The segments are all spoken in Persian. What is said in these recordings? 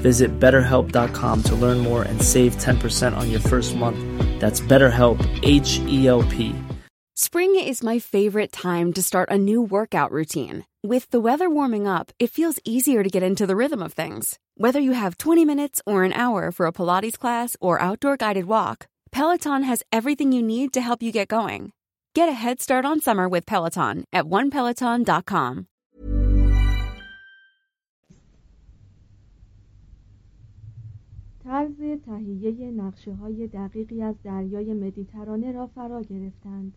Visit betterhelp.com to learn more and save 10% on your first month. That's BetterHelp, H E L P. Spring is my favorite time to start a new workout routine. With the weather warming up, it feels easier to get into the rhythm of things. Whether you have 20 minutes or an hour for a Pilates class or outdoor guided walk, Peloton has everything you need to help you get going. Get a head start on summer with Peloton at onepeloton.com. طرز تهیه نقشه های دقیقی از دریای مدیترانه را فرا گرفتند.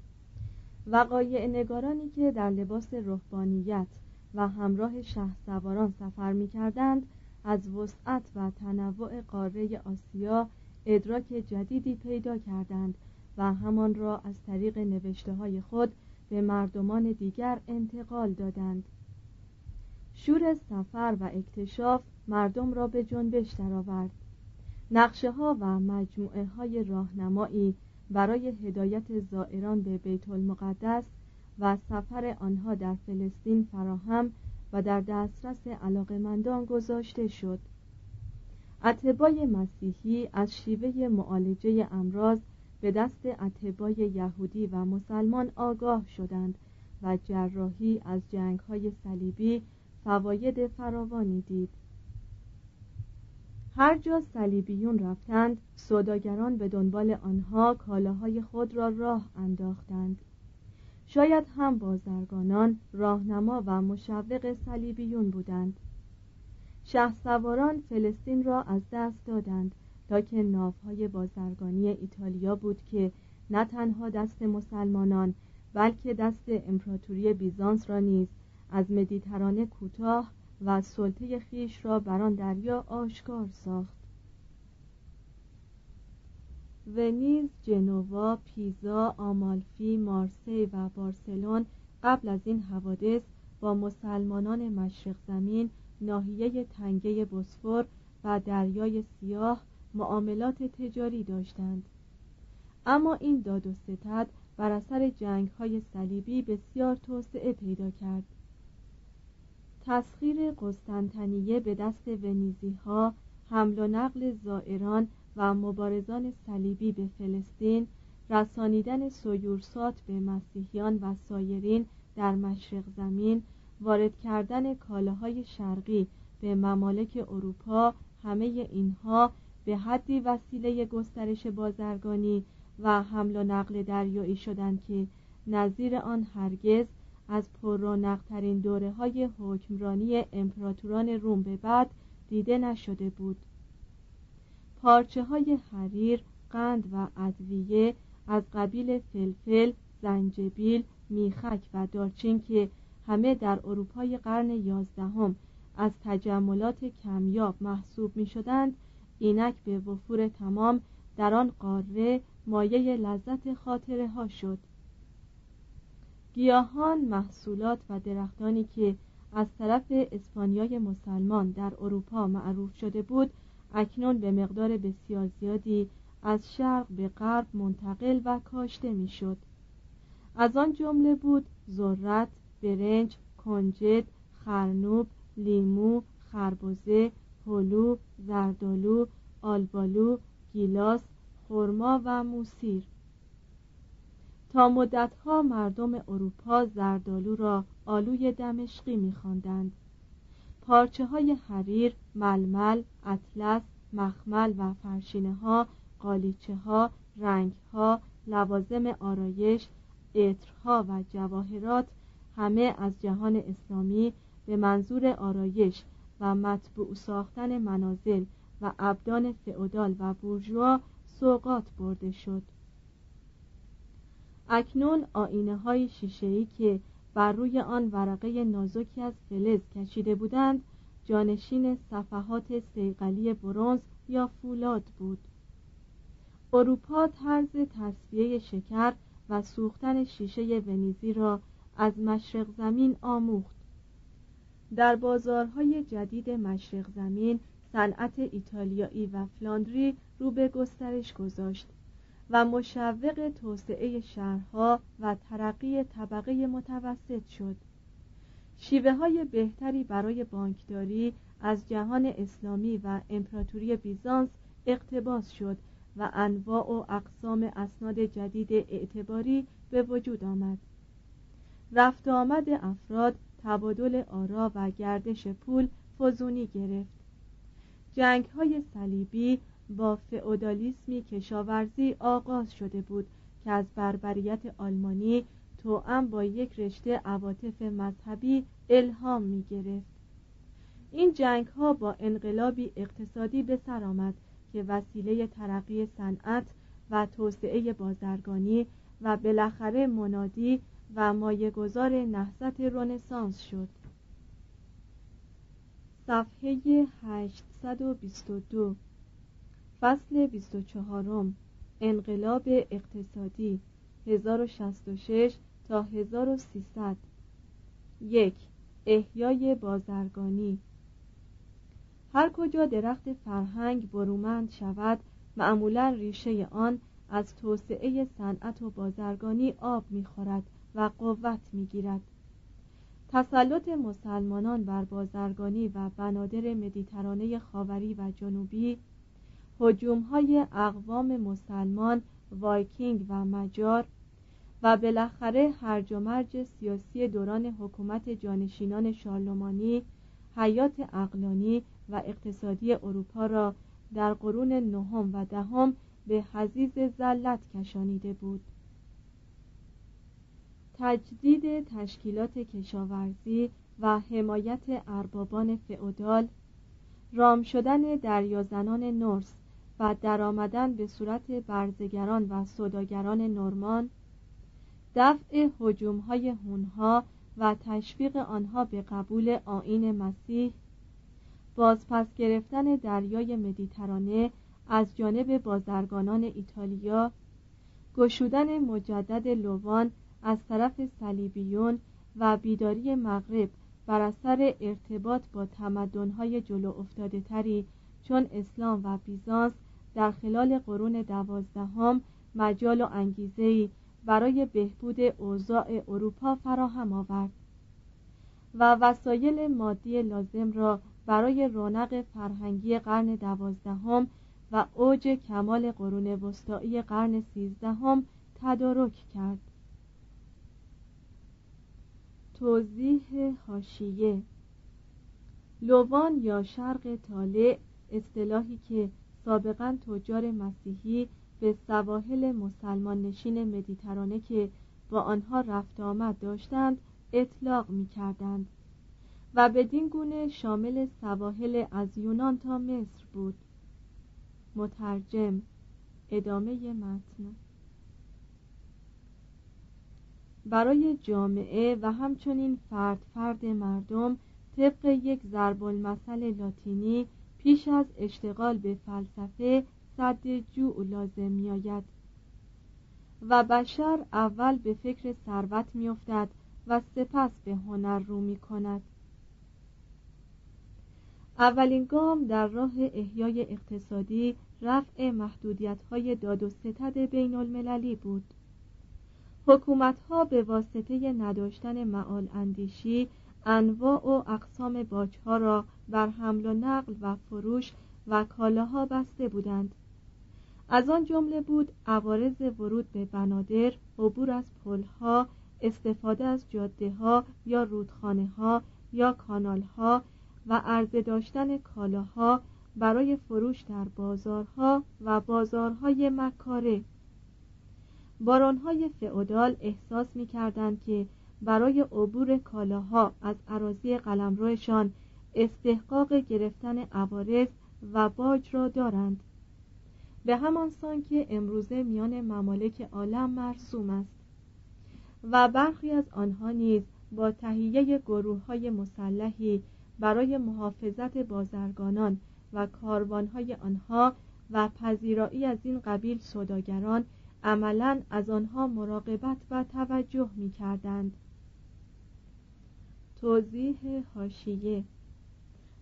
وقایع نگارانی که در لباس رهبانیت و همراه شه سواران سفر می کردند از وسعت و تنوع قاره آسیا ادراک جدیدی پیدا کردند و همان را از طریق نوشته های خود به مردمان دیگر انتقال دادند. شور سفر و اکتشاف مردم را به جنبش درآورد. نقشه ها و مجموعه های راهنمایی برای هدایت زائران به بیت المقدس و سفر آنها در فلسطین فراهم و در دسترس علاقمندان گذاشته شد. اتبای مسیحی از شیوه معالجه امراض به دست اتبای یهودی و مسلمان آگاه شدند و جراحی از جنگ های صلیبی فواید فراوانی دید. هر جا صلیبیون رفتند سوداگران به دنبال آنها کالاهای خود را راه انداختند. شاید هم بازرگانان راهنما و مشوق صلیبیون بودند. شه سواران فلسطین را از دست دادند تا که ناوهای بازرگانی ایتالیا بود که نه تنها دست مسلمانان بلکه دست امپراتوری بیزانس را نیز از مدیترانه کوتاه و سلطه خیش را بر آن دریا آشکار ساخت. ونیز، جنوا، پیزا، آمالفی، مارسی و بارسلون قبل از این حوادث با مسلمانان مشرق زمین ناحیه تنگه بسفور و دریای سیاه معاملات تجاری داشتند. اما این داد و ستد بر اثر جنگ های صلیبی بسیار توسعه پیدا کرد. تسخیر قسطنطنیه به دست ونیزی ها حمل و نقل زائران و مبارزان صلیبی به فلسطین رسانیدن سیورسات به مسیحیان و سایرین در مشرق زمین وارد کردن کالاهای شرقی به ممالک اروپا همه اینها به حدی وسیله گسترش بازرگانی و حمل و نقل دریایی شدند که نظیر آن هرگز از پررونقترین دوره های حکمرانی امپراتوران روم به بعد دیده نشده بود. پارچه های حریر، قند و ادویه از قبیل فلفل، زنجبیل، میخک و دارچین که همه در اروپای قرن یازدهم از تجملات کمیاب محسوب می شدند اینک به وفور تمام در آن قاره مایه لذت خاطره ها شد. گیاهان محصولات و درختانی که از طرف اسپانیای مسلمان در اروپا معروف شده بود اکنون به مقدار بسیار زیادی از شرق به غرب منتقل و کاشته می‌شد. از آن جمله بود ذرت برنج کنجد خرنوب لیمو خربزه هلو زردالو آلبالو گیلاس خرما و موسیر. تا مدتها مردم اروپا زردالو را آلوی دمشقی میخواندند. پارچه های حریر، ململ، اطلس، مخمل و فرشینه ها، قالیچه ها، رنگ ها، لوازم آرایش، عطرها و جواهرات همه از جهان اسلامی به منظور آرایش و مطبوع ساختن منازل و ابدان فئودال و بورژوا سوقات برده شد. اکنون آینه های شیشه‌ای که بر روی آن ورقه نازکی از فلز کشیده بودند جانشین صفحات سیقلی برونز یا فولاد بود. اروپا طرز تصفیه شکر و سوختن شیشه ونیزی را از مشرق زمین آموخت. در بازارهای جدید مشرق زمین صنعت ایتالیایی و فلاندری رو به گسترش گذاشت. و مشوق توسعه شهرها و ترقی طبقه متوسط شد. شیوه های بهتری برای بانکداری از جهان اسلامی و امپراتوری بیزانس اقتباس شد و انواع و اقسام اسناد جدید اعتباری به وجود آمد. رفت آمد افراد تبادل آرا و گردش پول فزونی گرفت. جنگ های صلیبی با فئودالیسمی کشاورزی آغاز شده بود که از بربریت آلمانی توأم با یک رشته عواطف مذهبی الهام می گرفت این جنگ ها با انقلابی اقتصادی به سر آمد که وسیله ترقی صنعت و توسعه بازرگانی و بالاخره منادی و مایهگذار نهضت رنسانس شد. صفحه 822 فصل 24 انقلاب اقتصادی 1066 تا 1300 یک احیای بازرگانی. هر کجا درخت فرهنگ برومند شود معمولا ریشه آن از توسعه صنعت و بازرگانی آب می‌خورد و قوت می‌گیرد. تسلط مسلمانان بر بازرگانی و بنادر مدیترانه خاوری و جنوبی های اقوام مسلمان وایکینگ و مجار و بالاخره هرج و مرج سیاسی دوران حکومت جانشینان شارلمانی حیات اقلانی و اقتصادی اروپا را در قرون نهم و دهم به حزیز زلت کشانیده بود. تجدید تشکیلات کشاورزی و حمایت اربابان فئودال رام شدن دریازنان نورس و درآمدن به صورت برزگران و سوداگران نورمان دفع حجومهای هونها و تشویق آنها به قبول آین مسیح بازپس گرفتن دریای مدیترانه از جانب بازرگانان ایتالیا گشودن مجدد لوان از طرف صلیبیون و بیداری مغرب بر اثر ارتباط با تمدن‌های جلو افتاده تری چون اسلام و بیزانس در خلال قرون دوازدهم مجال و انگیزه‌ای برای بهبود اوضاع اروپا فراهم آورد و وسایل مادی لازم را برای رونق فرهنگی قرن دوازدهم و اوج کمال قرون وسطایی قرن سیزدهم تدارک کرد. توضیح هاشیه لوان یا شرق طالع اصطلاحی که سابقا تجار مسیحی به سواحل مسلمان نشین مدیترانه که با آنها رفت آمد داشتند اطلاق می کردند و بدین گونه شامل سواحل از یونان تا مصر بود. مترجم ادامه متن. برای جامعه و همچنین فرد فرد مردم طبق یک ضرب المثل لاتینی پیش از اشتغال به فلسفه صد جوع لازم میآید. و بشر اول به فکر ثروت میافتد و سپس به هنر رو می کند اولین گام در راه احیای اقتصادی رفع محدودیت های داد و ستد بین المللی بود. حکومت ها به واسطه نداشتن معال اندیشی انواع و اقسام باج ها را بر حمل و نقل و فروش و کالاها بسته بودند. از آن جمله بود عوارض ورود به بنادر عبور از پلها استفاده از جاده ها یا رودخانه ها یا کانال ها و عرضه داشتن کالاها برای فروش در بازارها و بازارهای مکاره. بارانهای فئودال احساس می کردند که برای عبور کالاها از عراضی قلمروشان استحقاق گرفتن عوارض و باج را دارند. به همان سان که امروزه میان ممالک عالم مرسوم است. و برخی از آنها نیز با تهیه گروه های مسلحی برای محافظت بازرگانان و کاروانهای آنها و پذیرایی از این قبیل سوداگران عملا از آنها مراقبت و توجه می کردند توضیح هاشیه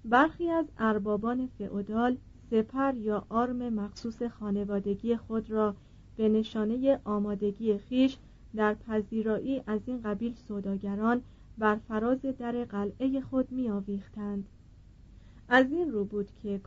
برخی از اربابان فئودال سپر یا آرم مخصوص خانوادگی خود را به نشانه آمادگی خیش در پذیرایی از این قبیل سوداگران بر فراز در قلعه خود می آویختند. از این رو بود که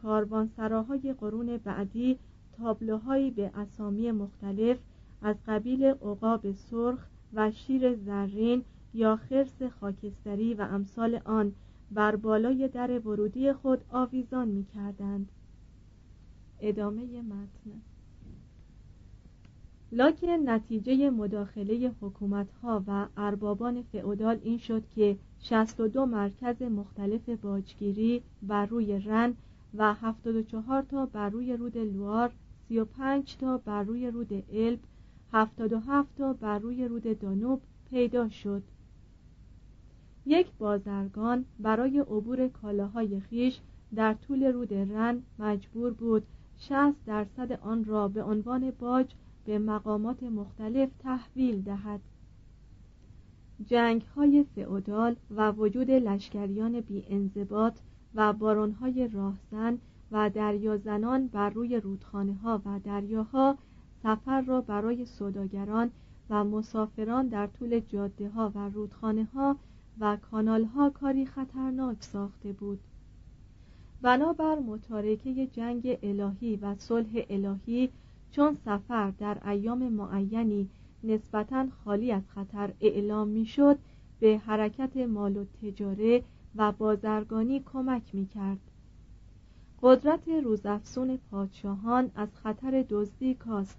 سراهای قرون بعدی تابلوهایی به اسامی مختلف از قبیل عقاب سرخ و شیر زرین یا خرس خاکستری و امثال آن بر بالای در ورودی خود آویزان می کردند. ادامه متن لکن نتیجه مداخله حکومتها و اربابان فئودال این شد که 62 مرکز مختلف باجگیری بر روی رن و 74 تا بر روی رود لوار 35 تا بر روی رود الب 77 تا بر روی رود دانوب پیدا شد یک بازرگان برای عبور کالاهای خیش در طول رود رن مجبور بود 60 درصد آن را به عنوان باج به مقامات مختلف تحویل دهد. جنگ های فئودال و وجود لشکریان بی انضباط و بارونهای راهزن و دریازنان بر روی رودخانه ها و دریاها سفر را برای سوداگران و مسافران در طول جاده ها و رودخانه ها و کانال ها کاری خطرناک ساخته بود. بنابر متارکه جنگ الهی و صلح الهی چون سفر در ایام معینی نسبتا خالی از خطر اعلام می‌شد به حرکت مال و تجاره و بازرگانی کمک می کرد. قدرت روزافزون پادشاهان از خطر دزدی کاست.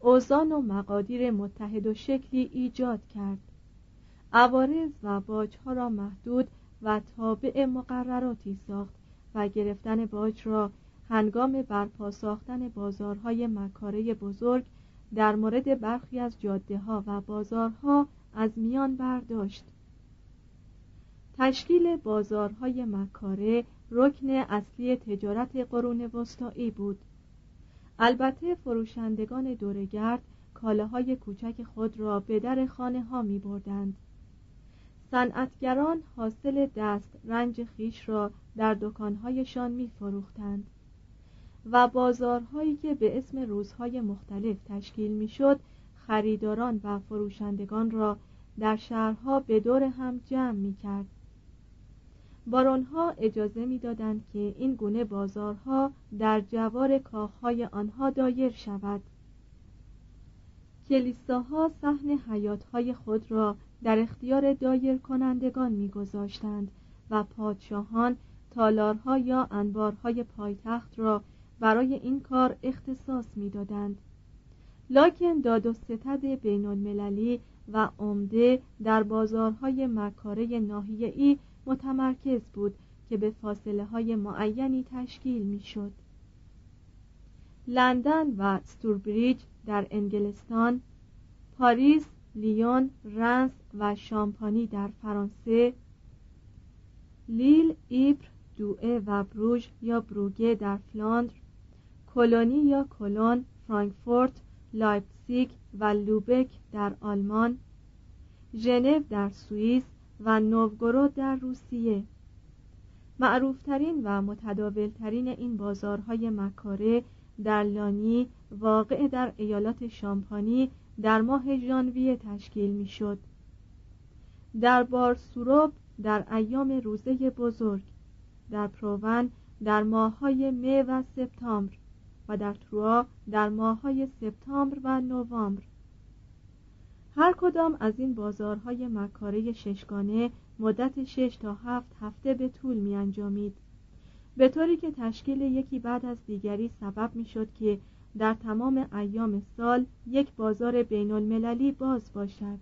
اوزان و مقادیر متحد و شکلی ایجاد کرد. عوارض و باجها را محدود و تابع مقرراتی ساخت و گرفتن باج را هنگام برپا ساختن بازارهای مکاره بزرگ در مورد برخی از جاده ها و بازارها از میان برداشت. تشکیل بازارهای مکاره رکن اصلی تجارت قرون وسطایی بود. البته فروشندگان دورگرد کالاهای کوچک خود را به در خانه ها می بردند صنعتگران حاصل دست رنج خیش را در دکانهایشان می فروختند و بازارهایی که به اسم روزهای مختلف تشکیل می‌شد خریداران و فروشندگان را در شهرها به دور هم جمع می کرد بارونها اجازه می‌دادند که این گونه بازارها در جوار کاخهای آنها دایر شود. کلیساها صحن حیاتهای خود را در اختیار دایر کنندگان میگذاشتند و پادشاهان تالارها یا انبارهای پایتخت را برای این کار اختصاص می‌دادند لاکن داد و ستد بین المللی و عمده در بازارهای مکاره ناحیه‌ای متمرکز بود که به فاصله های معینی تشکیل می شد. لندن و استوربریج در انگلستان پاریس، لیون، رنس و شامپانی در فرانسه لیل، ایپر، دوئه و بروژ یا بروگه در فلاندر کلونی یا کلون، فرانکفورت، لایپزیگ و لوبک در آلمان ژنو در سوئیس و نوگورود در روسیه. معروفترین و متداولترین این بازارهای مکاره در لانی واقع در ایالات شامپانی در ماه ژانویه تشکیل می شد. در بارسوروب در ایام روزه بزرگ در پروون در ماههای می و سپتامبر و در تروا در ماههای سپتامبر و نوامبر هر کدام از این بازارهای مکاره ششگانه مدت شش تا هفت هفته به طول می انجامید به طوری که تشکیل یکی بعد از دیگری سبب می شد که در تمام ایام سال یک بازار بین المللی باز باشد.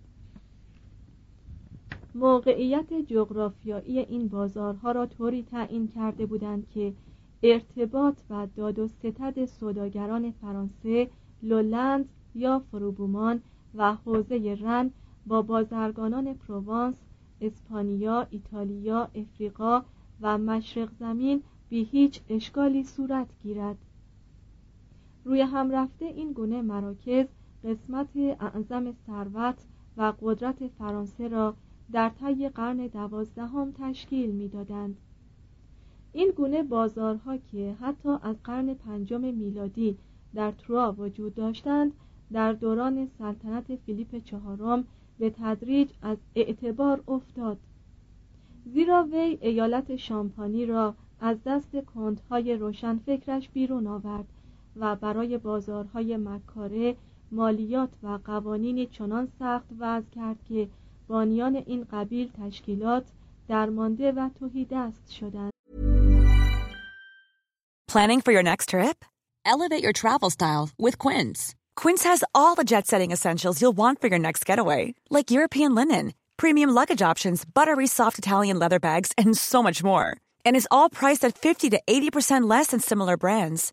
موقعیت جغرافیایی این بازارها را طوری تعیین کرده بودند که ارتباط و داد و ستد سوداگران فرانسه لولند یا فروبومان و حوزه رن با بازرگانان پروانس اسپانیا ایتالیا افریقا و مشرق زمین بی هیچ اشکالی صورت گیرد. روی هم رفته این گونه مراکز قسمت اعظم ثروت و قدرت فرانسه را در طی قرن دوازدهم تشکیل می‌دادند. این گونه بازارها که حتی از قرن پنجم میلادی در تروا وجود داشتند در دوران سلطنت فیلیپ چهارم به تدریج از اعتبار افتاد. زیرا وی ایالت شامپانی را از دست کندهای روشنفکرش بیرون آورد. و برای بازارهای مکاره مالیات و قوانینی چنان سخت وضع کرد که بانیان این قبیل تشکیلات درمانده و توهی دست شدند Planning for your next trip? Elevate your travel style with Quince. Quince has all the jet-setting essentials you'll want for your next getaway, like European linen, premium luggage options, buttery soft Italian leather bags, and so much more. And is all priced at 50 to 80% less than similar brands.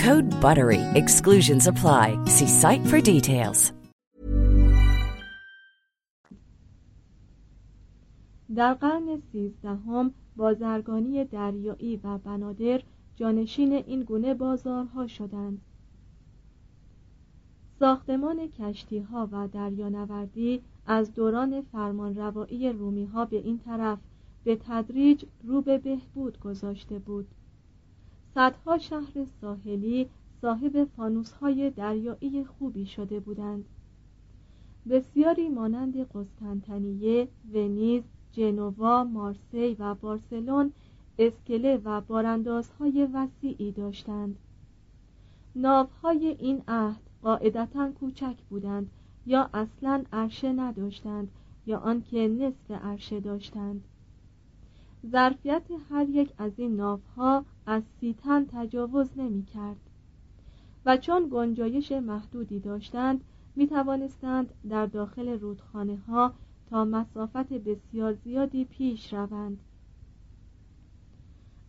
Code BUTTERY. Exclusions apply. See site for details. در قرن سیزدهم بازرگانی دریایی و بنادر جانشین این گونه بازارها شدند ساختمان کشتی ها و دریانوردی از دوران فرمانروایی رومی ها به این طرف به تدریج رو به بهبود گذاشته بود صدها شهر ساحلی صاحب فانوس های دریایی خوبی شده بودند. بسیاری مانند قسطنطنیه، ونیز، جنوا، مارسی و بارسلون اسکله و باراندازهای وسیعی داشتند. ناوهای این عهد قاعدتا کوچک بودند یا اصلا عرشه نداشتند یا آنکه نصف عرشه داشتند. ظرفیت هر یک از این ناوها از سی تن تجاوز نمی کرد و چون گنجایش محدودی داشتند می توانستند در داخل رودخانه ها تا مسافت بسیار زیادی پیش روند.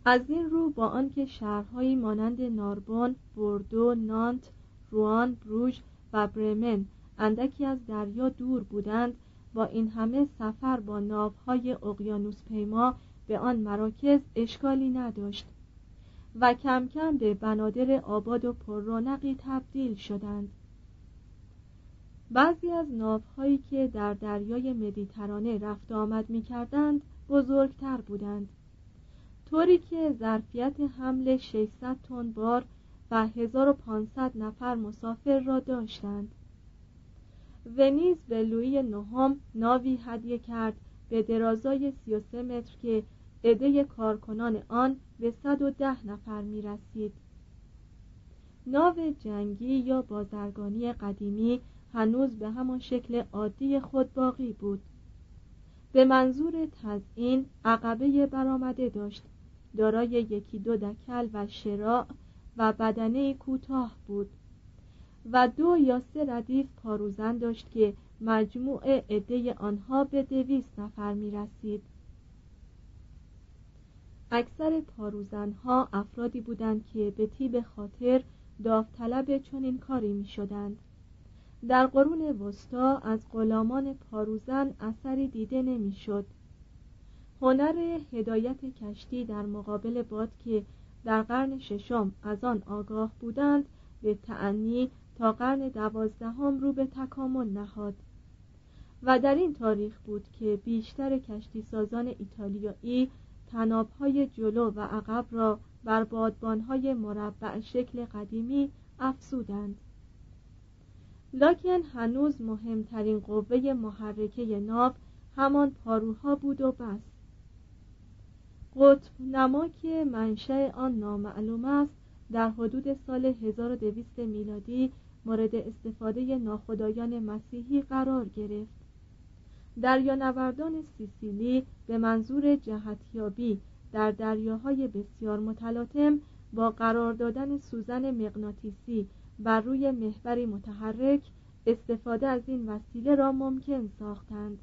از این رو با آنکه شهرهایی مانند ناربون، بوردو، نانت، روان، بروژ و برمن اندکی از دریا دور بودند با این همه سفر با ناوهای اقیانوس پیما به آن مراکز اشکالی نداشت. و کم کم به بنادر آباد و پررونقی تبدیل شدند. بعضی از ناوهایی که در دریای مدیترانه رفت آمد می کردند بزرگتر بودند. طوری که ظرفیت حمل 600 تن بار و 1500 نفر مسافر را داشتند. ونیز به لویی نهم ناوی هدیه کرد به درازای 33 متر که عده کارکنان آن به 110 نفر می رسید. ناو جنگی یا بازرگانی قدیمی هنوز به همان شکل عادی خود باقی بود. به منظور تزئین عقبه برآمده داشت. دارای یکی دو دکل و شراع و بدنه کوتاه بود. و دو یا سه ردیف پاروزن داشت که مجموع عده آنها به دویست نفر می رسید. اکثر پاروزنها افرادی بودند که به تیب خاطر داوطلب چنین کاری می شدند در قرون وسطا از غلامان پاروزن اثری دیده نمی‌شد. هنر هدایت کشتی در مقابل باد که در قرن ششم از آن آگاه بودند به تعنی تا قرن دوازدهم رو به تکامل نهاد و در این تاریخ بود که بیشتر کشتی سازان ایتالیایی تنابهای جلو و عقب را بر بادبانهای مربع شکل قدیمی افزودند. لکن هنوز مهمترین قوه محرکه ناو همان پاروها بود و بس. قطب نما که منشأ آن نامعلوم است در حدود سال 1200 میلادی مورد استفاده ناخدایان مسیحی قرار گرفت. دریانوردان سیسیلی به منظور جهتیابی در دریاهای بسیار متلاطم با قرار دادن سوزن مغناطیسی بر روی محوری متحرک استفاده از این وسیله را ممکن ساختند.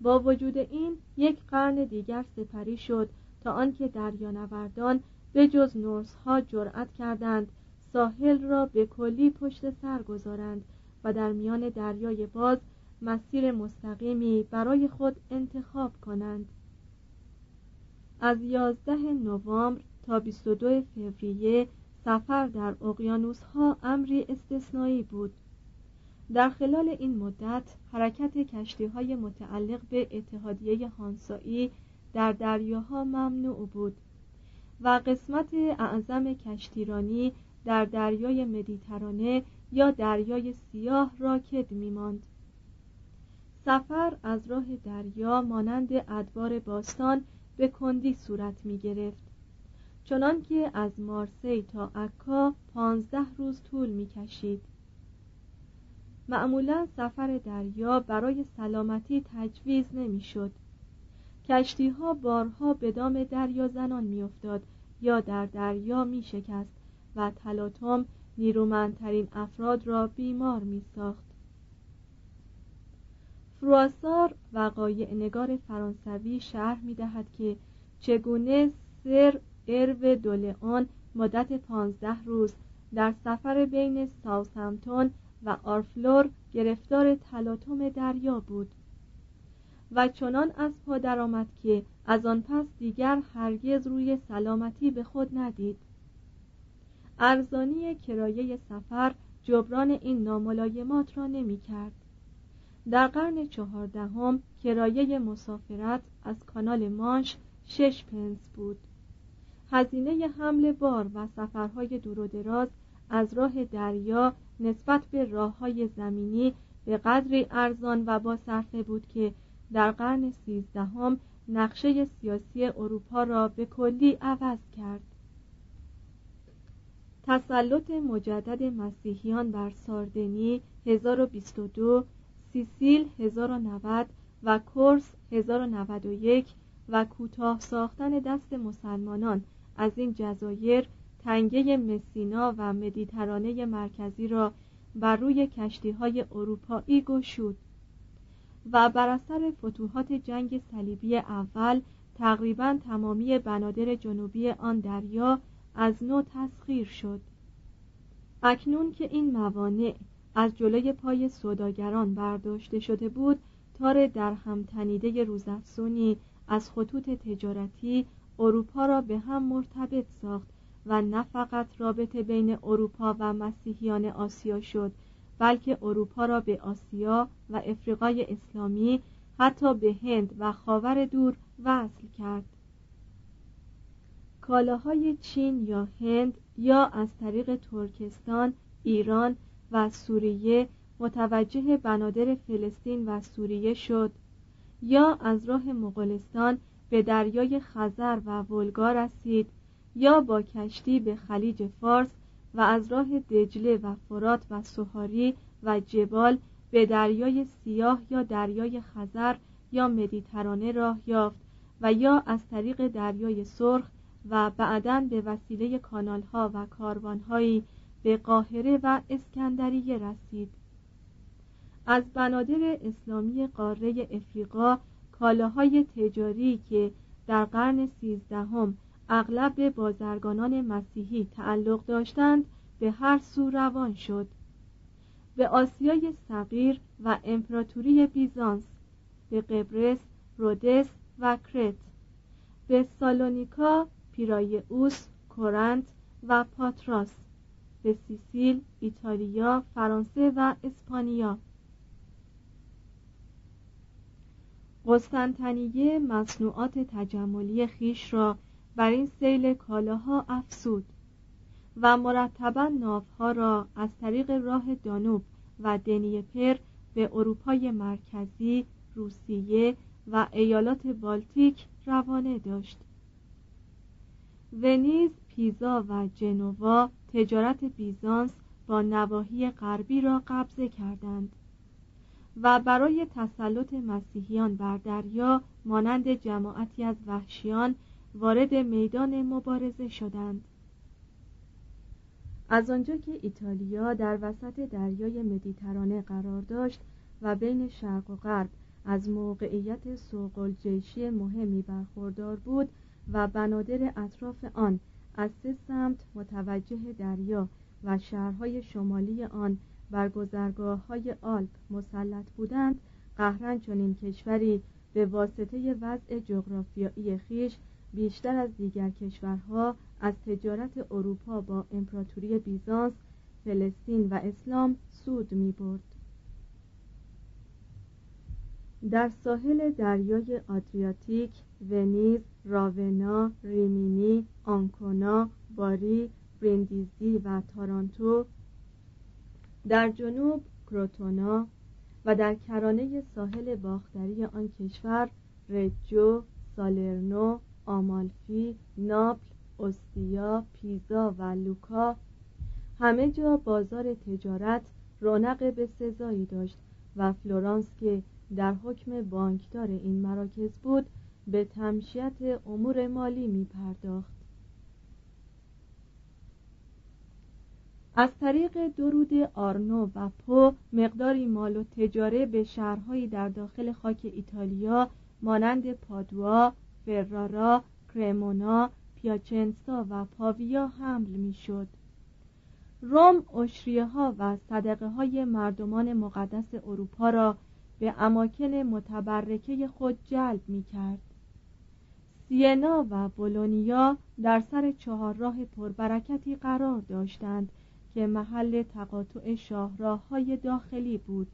با وجود این یک قرن دیگر سپری شد تا آنکه دریانوردان به جز نورس ها جرأت کردند ساحل را به کلی پشت سر گذارند و در میان دریای باز مسیر مستقیمی برای خود انتخاب کنند. از 11 نوامبر تا 22 فوریه سفر در اقیانوس ها امری استثنایی بود. در خلال این مدت حرکت کشتی های متعلق به اتحادیه هانسایی در دریاها ممنوع بود و قسمت اعظم کشتیرانی در دریای مدیترانه یا دریای سیاه راکد میماند. سفر از راه دریا مانند ادوار باستان به کندی صورت می گرفت. چنان که از مارسی تا عکا پانزده روز طول می کشید. معمولا سفر دریا برای سلامتی تجویز نمی شد. کشتی ها بارها به دام دریا زنان می افتاد یا در دریا می شکست و تلاطم نیرومندترین افراد را بیمار می ساخت. فرواسار وقایع نگار فرانسوی شرح می دهد که چگونه سر ارو دولئون مدت پانزده روز در سفر بین ساوثهمپتون و آرفلور گرفتار تلاطم دریا بود و چنان از پا درآمد که از آن پس دیگر هرگز روی سلامتی به خود ندید. ارزانی کرایه سفر جبران این ناملایمات را نمی کرد در قرن چهاردهم کرایه مسافرت از کانال مانش شش پنس بود. هزینه حمل بار و سفرهای دور و دراز از راه دریا نسبت به راه های زمینی به قدری ارزان و با صرفه بود که در قرن سیزدهم نقشه سیاسی اروپا را به کلی عوض کرد. تسلط مجدد مسیحیان بر ساردنی 1022 سیسیل 1090 و کورس 1091 و کوتاه ساختن دست مسلمانان از این جزایر تنگه مسینا و مدیترانه مرکزی را بر روی کشتی های اروپایی گشود و بر اثر فتوحات جنگ صلیبی اول تقریبا تمامی بنادر جنوبی آن دریا از نو تسخیر شد. اکنون که این موانع از جلوی پای سوداگران برداشته شده بود تار در هم تنیده روزافزونی از خطوط تجارتی اروپا را به هم مرتبط ساخت و نه فقط رابطه بین اروپا و مسیحیان آسیا شد بلکه اروپا را به آسیا و افریقای اسلامی حتی به هند و خاور دور وصل کرد. کالاهای چین یا هند یا از طریق ترکستان، ایران و سوریه متوجه بنادر فلسطین و سوریه شد. یا از راه مغولستان به دریای خزر و ولگا رسید یا با کشتی به خلیج فارس و از راه دجله و فرات و سوهاری و جبال به دریای سیاه یا دریای خزر یا مدیترانه راه یافت و یا از طریق دریای سرخ و بعدا به وسیله کانالها و کاروانهایی به قاهره و اسکندریه رسید. از بنادر اسلامی قاره افریقا کالاهای تجاری که در قرن سیزدهم اغلب به بازرگانان مسیحی تعلق داشتند به هر سو روان شد. به آسیای صغیر و امپراتوری بیزانس به قبرس، رودس و کرت به سالونیکا، پیرایوس، کورنت و پاتراس. به سیسیل، ایتالیا، فرانسه و اسپانیا. قسطنطنیه مصنوعات تجملی خیش را بر این سیل کالاها افسود و مرتبا ناوها را از طریق راه دانوب و دنیپر به اروپای مرکزی، روسیه و ایالات بالتیک روانه داشت. ونیز، پیزا و جنوا تجارت بیزانس با نواحی غربی را قبضه کردند و برای تسلط مسیحیان بر دریا مانند جماعتی از وحشیان وارد میدان مبارزه شدند. از آنجا که ایتالیا در وسط دریای مدیترانه قرار داشت و بین شرق و غرب از موقعیت سوق الجیشی مهمی برخوردار بود و بنادر اطراف آن از سه سمت متوجه دریا و شهرهای شمالی آن بر گذرگاه های آلپ مسلط بودند قهرن چنین کشوری به واسطه وضع جغرافیایی خیش بیشتر از دیگر کشورها از تجارت اروپا با امپراتوری بیزانس فلسطین و اسلام سود می برد. در ساحل دریای آدریاتیک ونیز، راونا، ریمینی، آنکونا، باری، برندیزی و تارانتو. در جنوب کروتونا و در کرانه ساحل باختری آن کشور رجو، سالرنو، آمالفی، ناپل، استیا، پیزا و لوکا. همه جا بازار تجارت رونق به سزایی داشت و فلورانس که در حکم بانکدار این مراکز بود به تمشیت امور مالی می پرداخت از طریق درود آرنو و پو مقداری مال و تجاره به شهرهایی در داخل خاک ایتالیا مانند پادوا، فرارا، کرمونا، پیاچنسا و پاویا حمل می‌شد. روم اشریه ها و صدقه های مردمان مقدس اروپا را به اماکن متبرکه خود جلب می کرد. سینا و بولونیا در سر چهارراه پربرکتی قرار داشتند که محل تقاطع شاهراه های داخلی بود.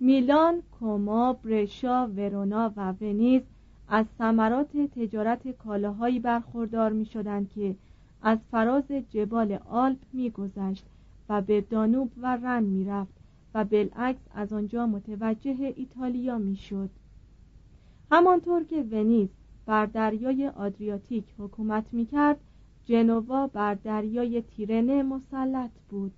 میلان، کوما، برشا، ورونا و ونیز از ثمرات تجارت کالاهایی برخوردار می شدند که از فراز جبال آلپ می گذشت و به دانوب و رن می رفت و بالعکس از آنجا متوجه ایتالیا می شد همانطور که ونیز بر دریای آدریاتیک حکومت می کرد جنوا بر دریای تیرنه مسلط بود.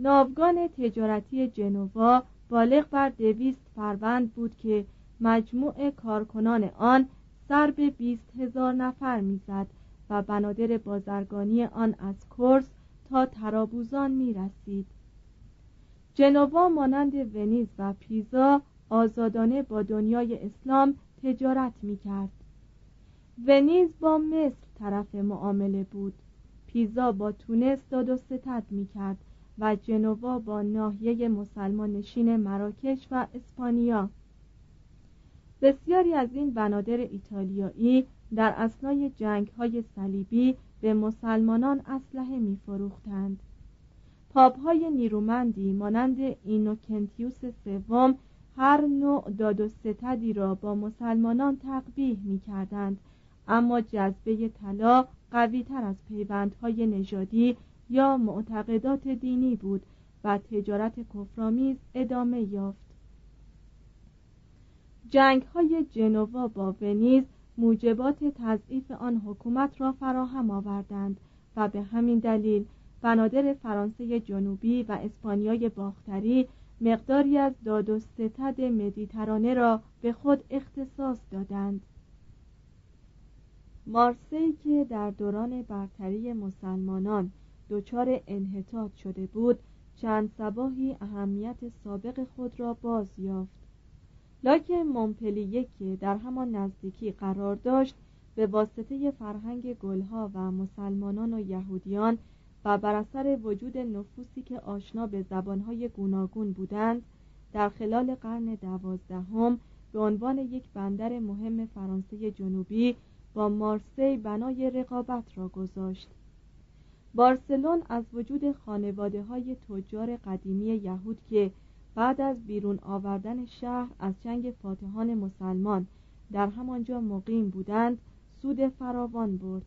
ناوگان تجارتی جنوا بالغ بر دویست فروند بود که مجموع کارکنان آن سر به بیست هزار نفر می‌زد و بنادر بازرگانی آن از کرس تا ترابوزان می رسید جنوا مانند ونیز و پیزا آزادانه با دنیای اسلام تجارت می کرد ونیز با مصر طرف معامله بود. پیزا با تونس داد و ستد می کرد و جنوا با ناحیه مسلمان نشین مراکش و اسپانیا. بسیاری از این بنادر ایتالیایی در اسنای جنگ های صلیبی به مسلمانان اسلحه می فروختند پاپ های نیرومندی مانند اینوکنتیوس سوم هر نوع داد و ستدی را با مسلمانان تقبیح می کردند اما جذبه طلا قوی تر از پیوندهای نژادی یا معتقدات دینی بود و تجارت کفرآمیز ادامه یافت. جنگ های جنوا با ونیز موجبات تضعیف آن حکومت را فراهم آوردند و به همین دلیل بنادر فرانسه جنوبی و اسپانیای باختری مقداری از داد و ستد مدیترانه را به خود اختصاص دادند. مارسی که در دوران برتری مسلمانان دچار انحطاط شده بود چند سباهی اهمیت سابق خود را باز یافت. لاکن مونپلیه که در همان نزدیکی قرار داشت به واسطه فرهنگ گلها و مسلمانان و یهودیان و بر اثر وجود نفوسی که آشنا به زبانهای گوناگون بودند در خلال قرن دوازدهم به عنوان یک بندر مهم فرانسه جنوبی با مارسی بنای رقابت را گذاشت. بارسلون از وجود خانواده های تجار قدیمی یهود که بعد از بیرون آوردن شهر از جنگ فاتحان مسلمان در همانجا مقیم بودند سود فراوان برد.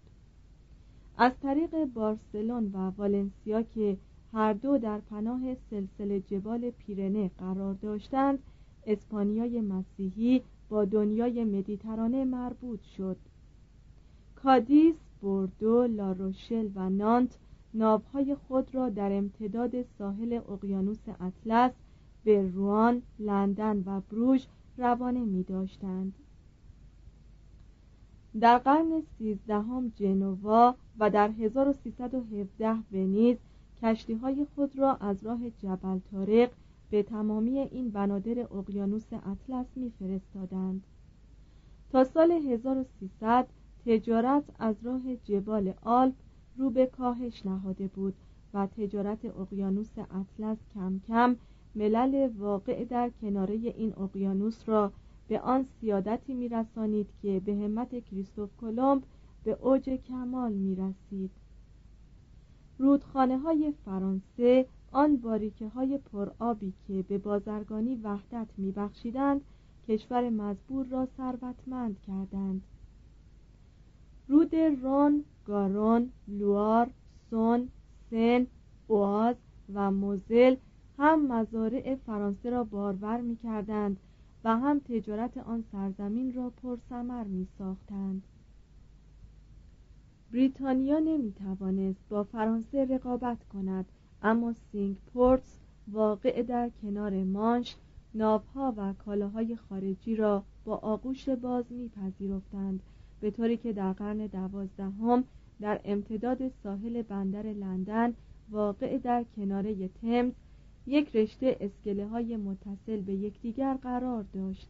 از طریق بارسلون و والنسیا که هر دو در پناه سلسله جبال پیرنه قرار داشتند اسپانیای مسیحی با دنیای مدیترانه مربوط شد. کادیس، بوردو، لاروشل و نانت ناوهای خود را در امتداد ساحل اقیانوس اطلس به روان، لندن و بروژ روانه می داشتند. در قرن سیزدهم جنوا و در 1317 ونیز کشتی های خود را از راه جبل تارق به تمامی این بنادر اقیانوس اطلس میفرستادند تا سال 1300 تجارت از راه جبال آلپ رو به کاهش نهاده بود و تجارت اقیانوس اطلس کم کم ملل واقع در کناره این اقیانوس را به آن سیادتی میرسانید که به همت کریستوف کلمب به اوج کمال می‌رسید. رودخانه های فرانسه آن باریکه های پرآبی که به بازرگانی وحدت میبخشیدند کشور مزبور را ثروتمند کردند. رود رون، گارون، لوار، سون، سن، اوآز و موزل هم مزارع فرانسه را بارور می کردند و هم تجارت آن سرزمین را پرثمر می ساختند. بریتانیا نمی توانست با فرانسه رقابت کند اما سینگ پورتس واقع در کنار مانش ناوها و کالاهای خارجی را با آغوش باز میپذیرفتند به طوری که در قرن دوازدهم در امتداد ساحل بندر لندن واقع در کناره تمز یک رشته اسکله های متصل به یکدیگر قرار داشت.